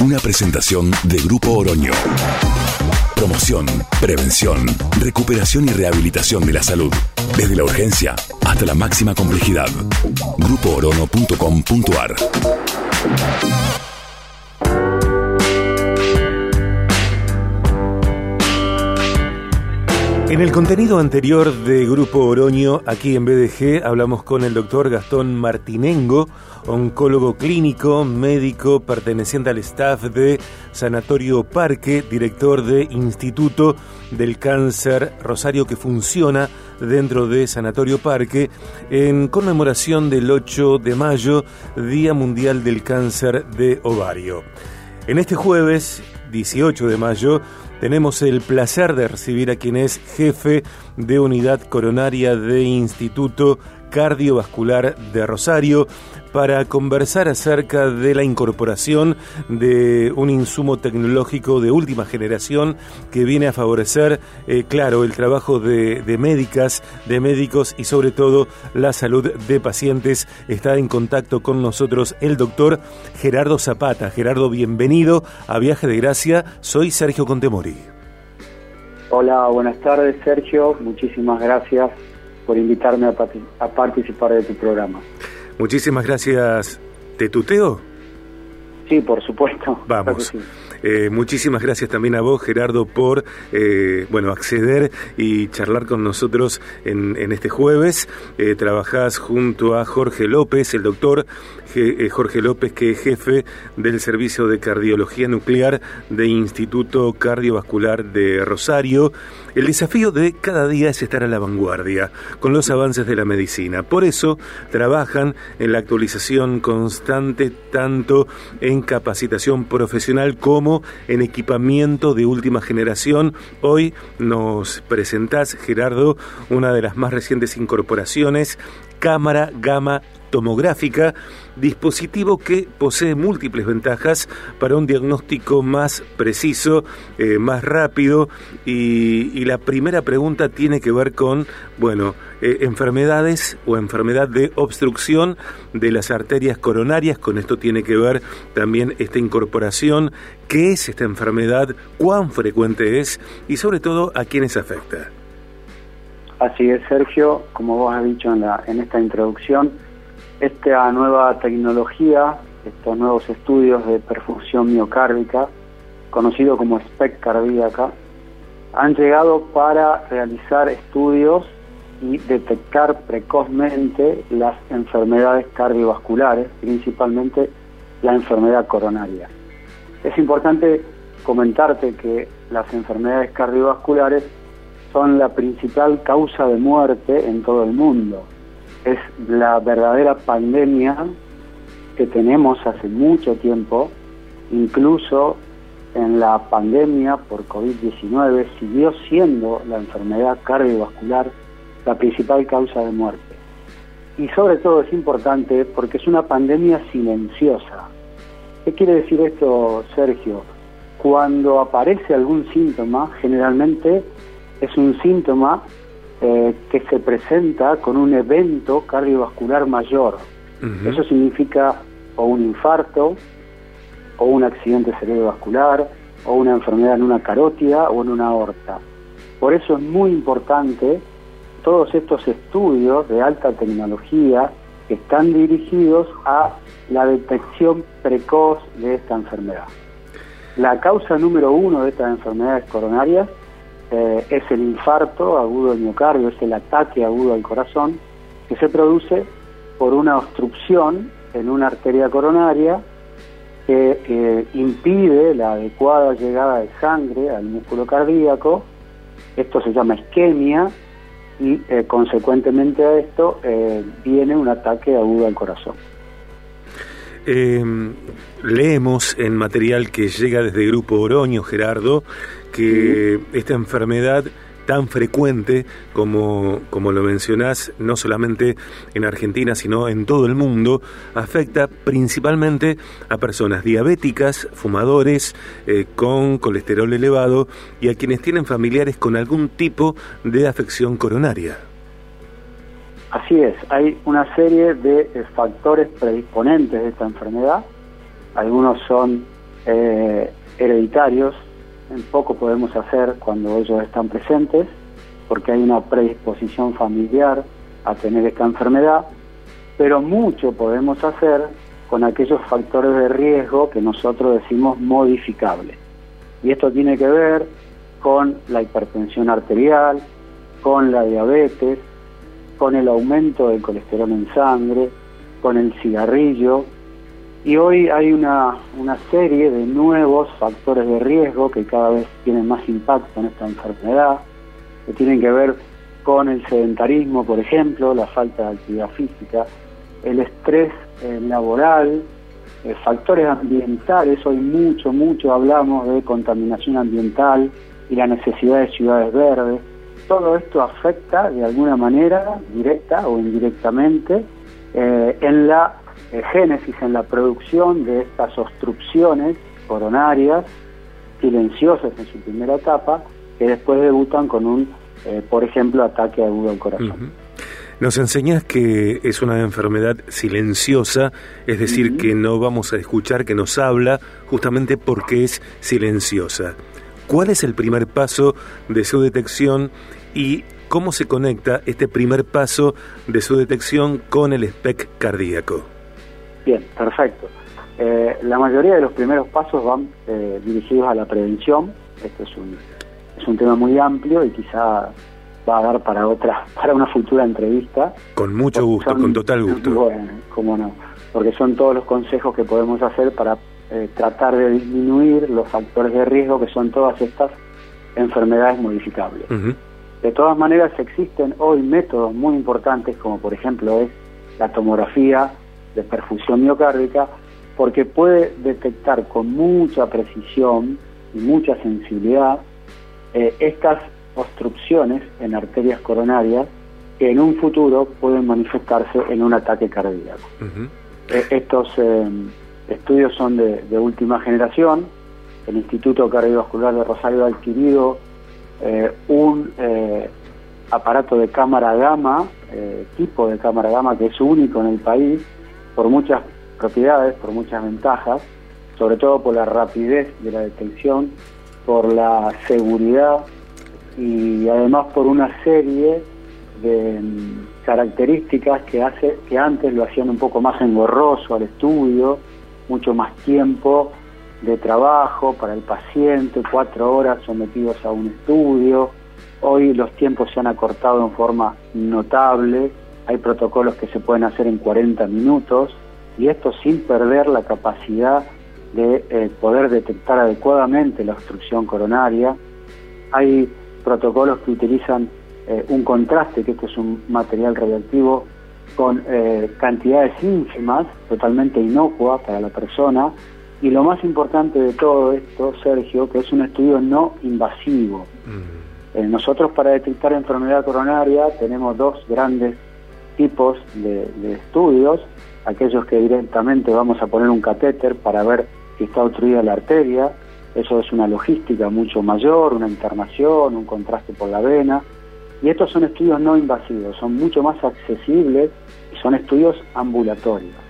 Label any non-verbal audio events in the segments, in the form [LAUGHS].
Una presentación de Grupo Oroño. Promoción, prevención, recuperación y rehabilitación de la salud. Desde la urgencia hasta la máxima complejidad. GrupoOrono.com.ar En el contenido anterior de Grupo Oroño, aquí en BDG, hablamos con el doctor Gastón Martinengo, oncólogo clínico, médico perteneciente al staff de Sanatorio Parque, director de Instituto del Cáncer Rosario que funciona dentro de Sanatorio Parque en conmemoración del 8 de mayo, Día Mundial del Cáncer de Ovario. En este jueves, 18 de mayo, tenemos el placer de recibir a quien es jefe de unidad coronaria de Instituto Cardiovascular de Rosario para conversar acerca de la incorporación de un insumo tecnológico de última generación que viene a favorecer, eh, claro, el trabajo de, de, médicas, de médicos y sobre todo la salud de pacientes. Está en contacto con nosotros el doctor Gerardo Zapata. Gerardo, bienvenido a Viaje de Gracia. Soy Sergio Contemori. Hola, buenas tardes Sergio. Muchísimas gracias por invitarme a, participar de tu programa. Muchísimas gracias. ¿Te tuteo? Sí, por supuesto. Vamos. Eh, muchísimas gracias también a vos, Gerardo, por eh, bueno acceder y charlar con nosotros en, este jueves. Eh, trabajás junto a Jorge López, el doctor eh, Jorge López, que es jefe del Servicio de Cardiología Nuclear de Instituto Cardiovascular de Rosario. El desafío de cada día es estar a la vanguardia con los avances de la medicina. Por eso trabajan en la actualización constante tanto en capacitación profesional como en equipamiento de última generación. Hoy nos presentás, Gerardo, una de las más recientes incorporaciones, cámara gamma tomográfica, dispositivo que posee múltiples ventajas para un diagnóstico más preciso, eh, más rápido y, la primera pregunta tiene que ver con, bueno, eh, enfermedades o enfermedad de obstrucción de las arterias coronarias, con esto tiene que ver también esta incorporación, qué es esta enfermedad, cuán frecuente es y sobre todo a quiénes afecta. Así es, Sergio, como vos has dicho en, esta introducción, esta nueva tecnología, estos nuevos estudios de perfusión miocárdica, conocido como SPEC cardíaca, han llegado para realizar estudios y detectar precozmente las enfermedades cardiovasculares, principalmente la enfermedad coronaria. Es importante comentarte que las enfermedades cardiovasculares son la principal causa de muerte en todo el mundo es la verdadera pandemia que tenemos hace mucho tiempo, incluso en la pandemia por COVID-19 siguió siendo la enfermedad cardiovascular la principal causa de muerte. Y sobre todo es importante porque es una pandemia silenciosa. ¿Qué quiere decir esto, Sergio? Cuando aparece algún síntoma, generalmente es un síntoma eh, que se presenta con un evento cardiovascular mayor. Eso significa o un infarto, o un accidente cerebrovascular, o una enfermedad en una carótida o en una aorta. Por eso es muy importante todos estos estudios de alta tecnología que están dirigidos a la detección precoz de esta enfermedad. La causa número uno de estas enfermedades coronarias eh, es el infarto agudo del miocardio, es el ataque agudo al corazón, que se produce por una obstrucción en una arteria coronaria que impide la adecuada llegada de sangre al músculo cardíaco. Esto se llama isquemia y eh, consecuentemente a esto eh, viene un ataque agudo al corazón. leemos en material que llega desde Grupo Oroño, Gerardo, que esta enfermedad tan frecuente como, como lo mencionás, no solamente en Argentina, sino en todo el mundo, afecta principalmente a personas diabéticas, fumadores, eh, con colesterol elevado y a quienes tienen familiares con algún tipo de afección coronaria. Así es, hay una serie de factores predisponentes de esta enfermedad. Algunos son eh, hereditarios, poco podemos hacer cuando ellos están presentes, porque hay una predisposición familiar a tener esta enfermedad, pero mucho podemos hacer con aquellos factores de riesgo que nosotros decimos modificables. Y esto tiene que ver con la hipertensión arterial, con la diabetes, con el aumento del colesterol en sangre, con el cigarrillo. Y hoy hay una, una serie de nuevos factores de riesgo que cada vez tienen más impacto en esta enfermedad, que tienen que ver con el sedentarismo, por ejemplo, la falta de actividad física, el estrés eh, laboral, eh, factores ambientales, hoy mucho, mucho hablamos de contaminación ambiental y la necesidad de ciudades verdes. Todo esto afecta de alguna manera, directa o indirectamente, eh, en la génesis, en la producción de estas obstrucciones coronarias silenciosas en su primera etapa, que después debutan con un, por ejemplo, ataque agudo al corazón. Nos enseñas que es una enfermedad silenciosa, es decir, que no vamos a escuchar que nos habla justamente porque es silenciosa. ¿Cuál es el primer paso de su detección y cómo se conecta este primer paso de su detección con el SPEC cardíaco? Bien, perfecto. Eh, la mayoría de los primeros pasos van eh, dirigidos a la prevención. Este es un, es un tema muy amplio y quizá va a dar para otra, [LAUGHS] para una futura entrevista. Con mucho gusto, con total gusto. Bueno, cómo no, porque son todos los consejos que podemos hacer para eh, tratar de disminuir los factores de riesgo que son todas estas enfermedades modificables. De todas maneras existen hoy métodos muy importantes como por ejemplo es la tomografía de perfusión miocárdica porque puede detectar con mucha precisión y mucha sensibilidad eh, estas obstrucciones en arterias coronarias que en un futuro pueden manifestarse en un ataque cardíaco. Eh, estos eh, estudios son de, última generación. El Instituto Cardiovascular de Rosario ha adquirido un aparato de cámara gamma, tipo de cámara gamma que es único en el país, por muchas propiedades, por muchas ventajas, sobre todo por la rapidez de la detección, por la seguridad y además por una serie de mm, características que hace que antes lo hacían un poco más engorroso al estudio, mucho más tiempo de trabajo para el paciente, cuatro horas sometidos a un estudio. Hoy los tiempos se han acortado en forma notable, hay protocolos que se pueden hacer en 40 minutos y esto sin perder la capacidad de eh, poder detectar adecuadamente la obstrucción coronaria. Hay protocolos que utilizan eh, un contraste, que esto es un material radioactivo, con eh, cantidades ínfimas, totalmente inocuas para la persona, y lo más importante de todo esto, Sergio, que es un estudio no invasivo. Mm. Nosotros para detectar enfermedad coronaria tenemos dos grandes tipos de, estudios, aquellos que directamente vamos a poner un catéter para ver si está obstruida la arteria, eso es una logística mucho mayor, una internación, un contraste por la vena. Y estos son estudios no invasivos, son mucho más accesibles y son estudios ambulatorios.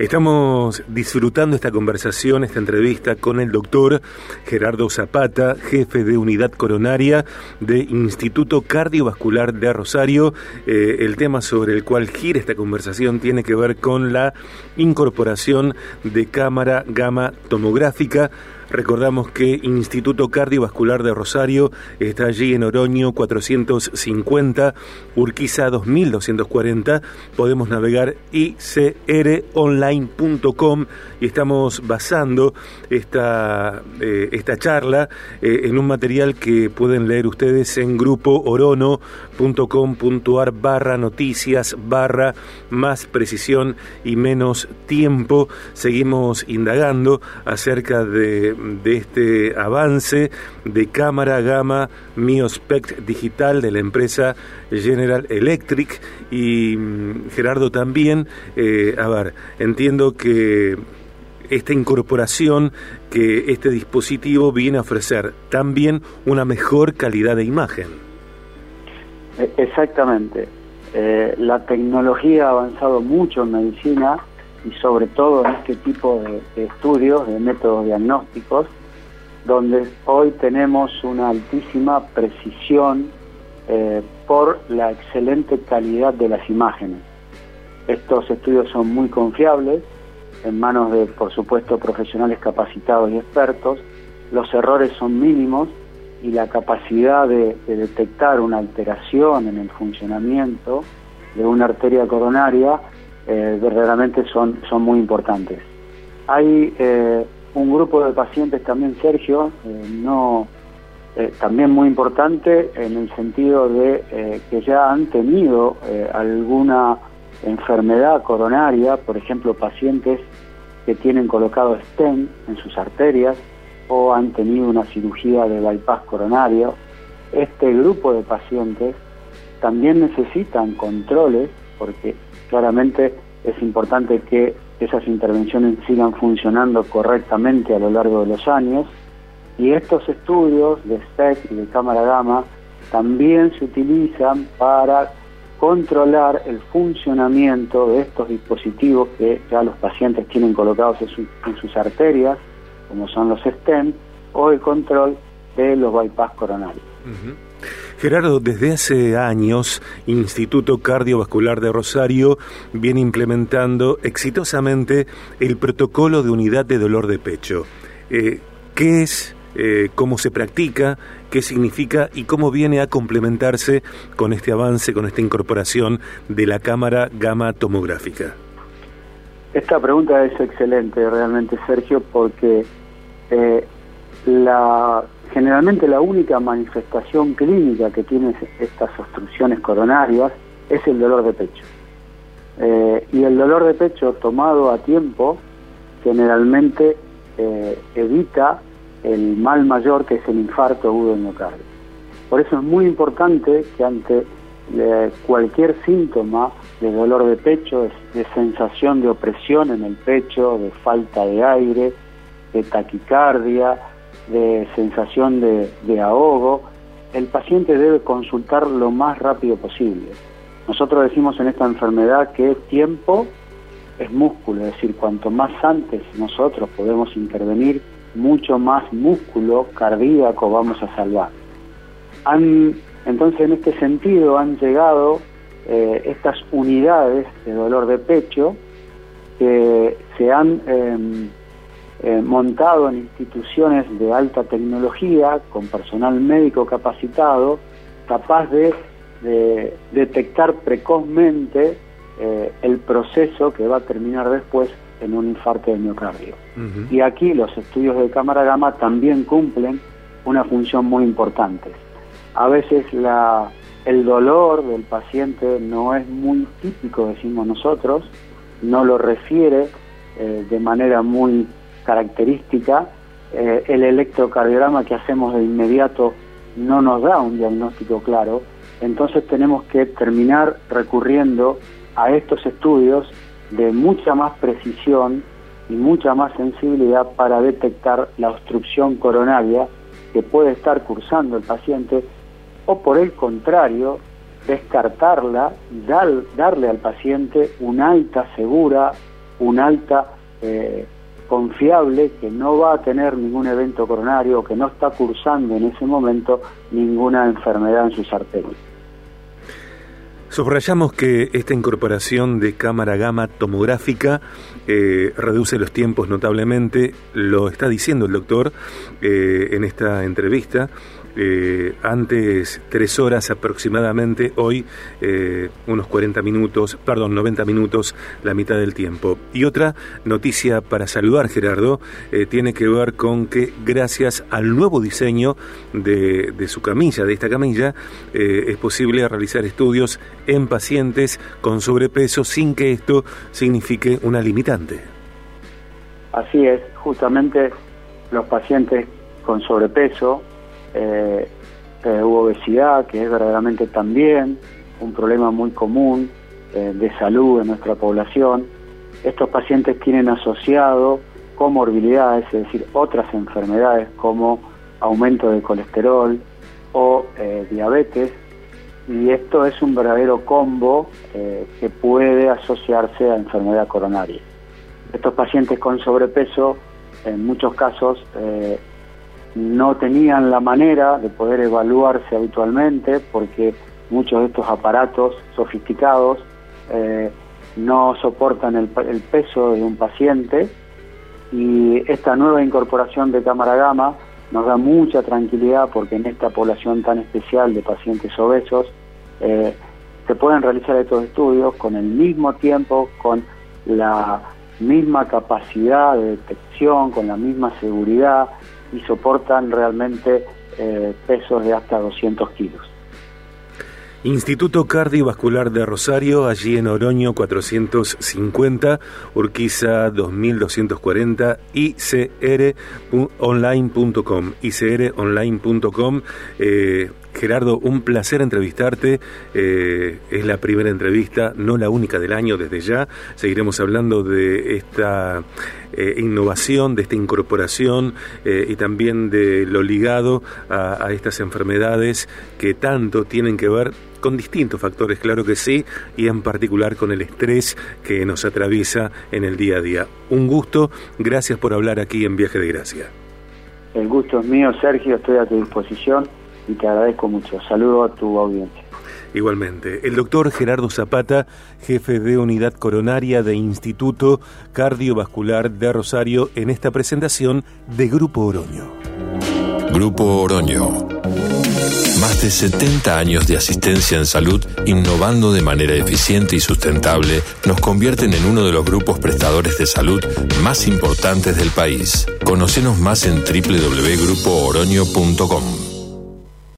Estamos disfrutando esta conversación, esta entrevista con el doctor Gerardo Zapata, jefe de unidad coronaria de Instituto Cardiovascular de Rosario. Eh, el tema sobre el cual gira esta conversación tiene que ver con la incorporación de cámara gamma tomográfica Recordamos que Instituto Cardiovascular de Rosario está allí en Oroño 450, Urquiza 2240. Podemos navegar icronline.com y estamos basando esta, eh, esta charla eh, en un material que pueden leer ustedes en grupo orono.com.ar barra noticias barra más precisión y menos tiempo. Seguimos indagando acerca de de este avance de cámara gama Miospect digital de la empresa General Electric y mm, Gerardo también, eh, a ver, entiendo que esta incorporación que este dispositivo viene a ofrecer también una mejor calidad de imagen. E, exactamente. Eh, la tecnología ha avanzado mucho en medicina y sobre todo en este tipo de, estudios, de métodos diagnósticos, donde hoy tenemos una altísima precisión eh, por la excelente calidad de las imágenes. Estos estudios son muy confiables, en manos de, por supuesto, profesionales capacitados y expertos. Los errores son mínimos y la capacidad de, detectar una alteración en el funcionamiento de una arteria coronaria eh, verdaderamente son, son muy importantes. Hay eh, un grupo de pacientes también, Sergio, eh, no también muy importante en el sentido de que ya han tenido alguna enfermedad coronaria, por ejemplo, pacientes que tienen colocado stent en sus arterias o han tenido una cirugía de bypass coronario. Este grupo de pacientes también necesitan controles porque claramente es importante que esas intervenciones sigan funcionando correctamente a lo largo de los años y estos estudios de SPEC y de cámara gamma también se utilizan para controlar el funcionamiento de estos dispositivos que ya los pacientes tienen colocados en, sus arterias, como son los STEM, o el control de los bypass coronarios. Gerardo, desde hace años, Instituto Cardiovascular de Rosario viene implementando exitosamente el protocolo de unidad de dolor de pecho. Eh, ¿Qué es? Eh, ¿Cómo se practica? ¿Qué significa? ¿Y cómo viene a complementarse con este avance, con esta incorporación de la cámara gamma tomográfica? Esta pregunta es excelente realmente, Sergio, porque eh, la Generalmente la única manifestación clínica que tienen estas obstrucciones coronarias es el dolor de pecho. Eh, y el dolor de pecho tomado a tiempo generalmente eh, evita el mal mayor que es el infarto agudo del miocardio. Por eso es muy importante que ante eh, cualquier síntoma de dolor de pecho, de sensación de opresión en el pecho, de falta de aire, de taquicardia, de sensación de, ahogo, el paciente debe consultar lo más rápido posible. Nosotros decimos en esta enfermedad que tiempo es músculo, es decir, cuanto más antes nosotros podemos intervenir, mucho más músculo cardíaco vamos a salvar. entonces, en este sentido, han llegado eh, estas unidades de dolor de pecho que se han em, eh, montado en instituciones de alta tecnología, con personal médico capacitado, capaz de, detectar precozmente eh, el proceso que va a terminar después en un infarto de miocardio. Y aquí los estudios de cámara gamma también cumplen una función muy importante. A veces la, el dolor del paciente no es muy típico, decimos nosotros, no lo refiere eh, de manera muy característica, eh, el electrocardiograma que hacemos de inmediato no nos da un diagnóstico claro, entonces tenemos que terminar recurriendo a estos estudios de mucha más precisión y mucha más sensibilidad para detectar la obstrucción coronaria que puede estar cursando el paciente o por el contrario descartarla y darle al paciente una alta segura, una alta eh, confiable que no va a tener ningún evento coronario, que no está cursando en ese momento ninguna enfermedad en sus arterias. Subrayamos que esta incorporación de cámara gamma tomográfica eh, reduce los tiempos notablemente, lo está diciendo el doctor eh, en esta entrevista, eh, antes tres horas aproximadamente, hoy eh, unos 40 minutos, perdón, 90 minutos, la mitad del tiempo. Y otra noticia para saludar, Gerardo, eh, tiene que ver con que gracias al nuevo diseño de, de su camilla, de esta camilla, es posible realizar estudios en pacientes con sobrepeso sin que esto signifique una limitante. Así es, justamente los pacientes con sobrepeso eh, eh, obesidad, que es verdaderamente también un problema muy común eh, de salud en nuestra población. Estos pacientes tienen asociado comorbilidades, es decir, otras enfermedades como aumento de colesterol o eh, diabetes, y esto es un verdadero combo que puede asociarse a enfermedad coronaria. Estos pacientes con sobrepeso, en muchos casos, no tenían la manera de poder evaluarse habitualmente porque muchos de estos aparatos sofisticados eh, no soportan el, peso de un paciente. Y esta nueva incorporación de cámara gamma nos da mucha tranquilidad porque en esta población tan especial de pacientes obesos eh, se pueden realizar estos estudios con el mismo tiempo, con la misma capacidad de detección, con la misma seguridad y soportan realmente eh, pesos de hasta 200 kilos. Instituto Cardiovascular de Rosario, allí en Oroño 450, Urquiza 2240, icronline.com, icronline.com. Eh, Gerardo, un placer entrevistarte. Eh, es la primera entrevista, no la única del año desde ya. Seguiremos hablando de esta eh, innovación, de esta incorporación eh, y también de lo ligado a, a estas enfermedades que tanto tienen que ver con distintos factores, claro que sí, y en particular con el estrés que nos atraviesa en el día a día. Un gusto, gracias por hablar aquí en Viaje de Gracia. El gusto es mío, Sergio, estoy a tu disposición y te agradezco mucho. Saludo a tu audiencia. Igualmente, el doctor Gerardo Zapata, jefe de unidad coronaria de Instituto Cardiovascular de Rosario, en esta presentación de Grupo Oroño. Grupo Oroño. Más de 70 años de asistencia en salud, innovando de manera eficiente y sustentable, nos convierten en uno de los grupos prestadores de salud más importantes del país. Conocenos más en www.grupooroño.com.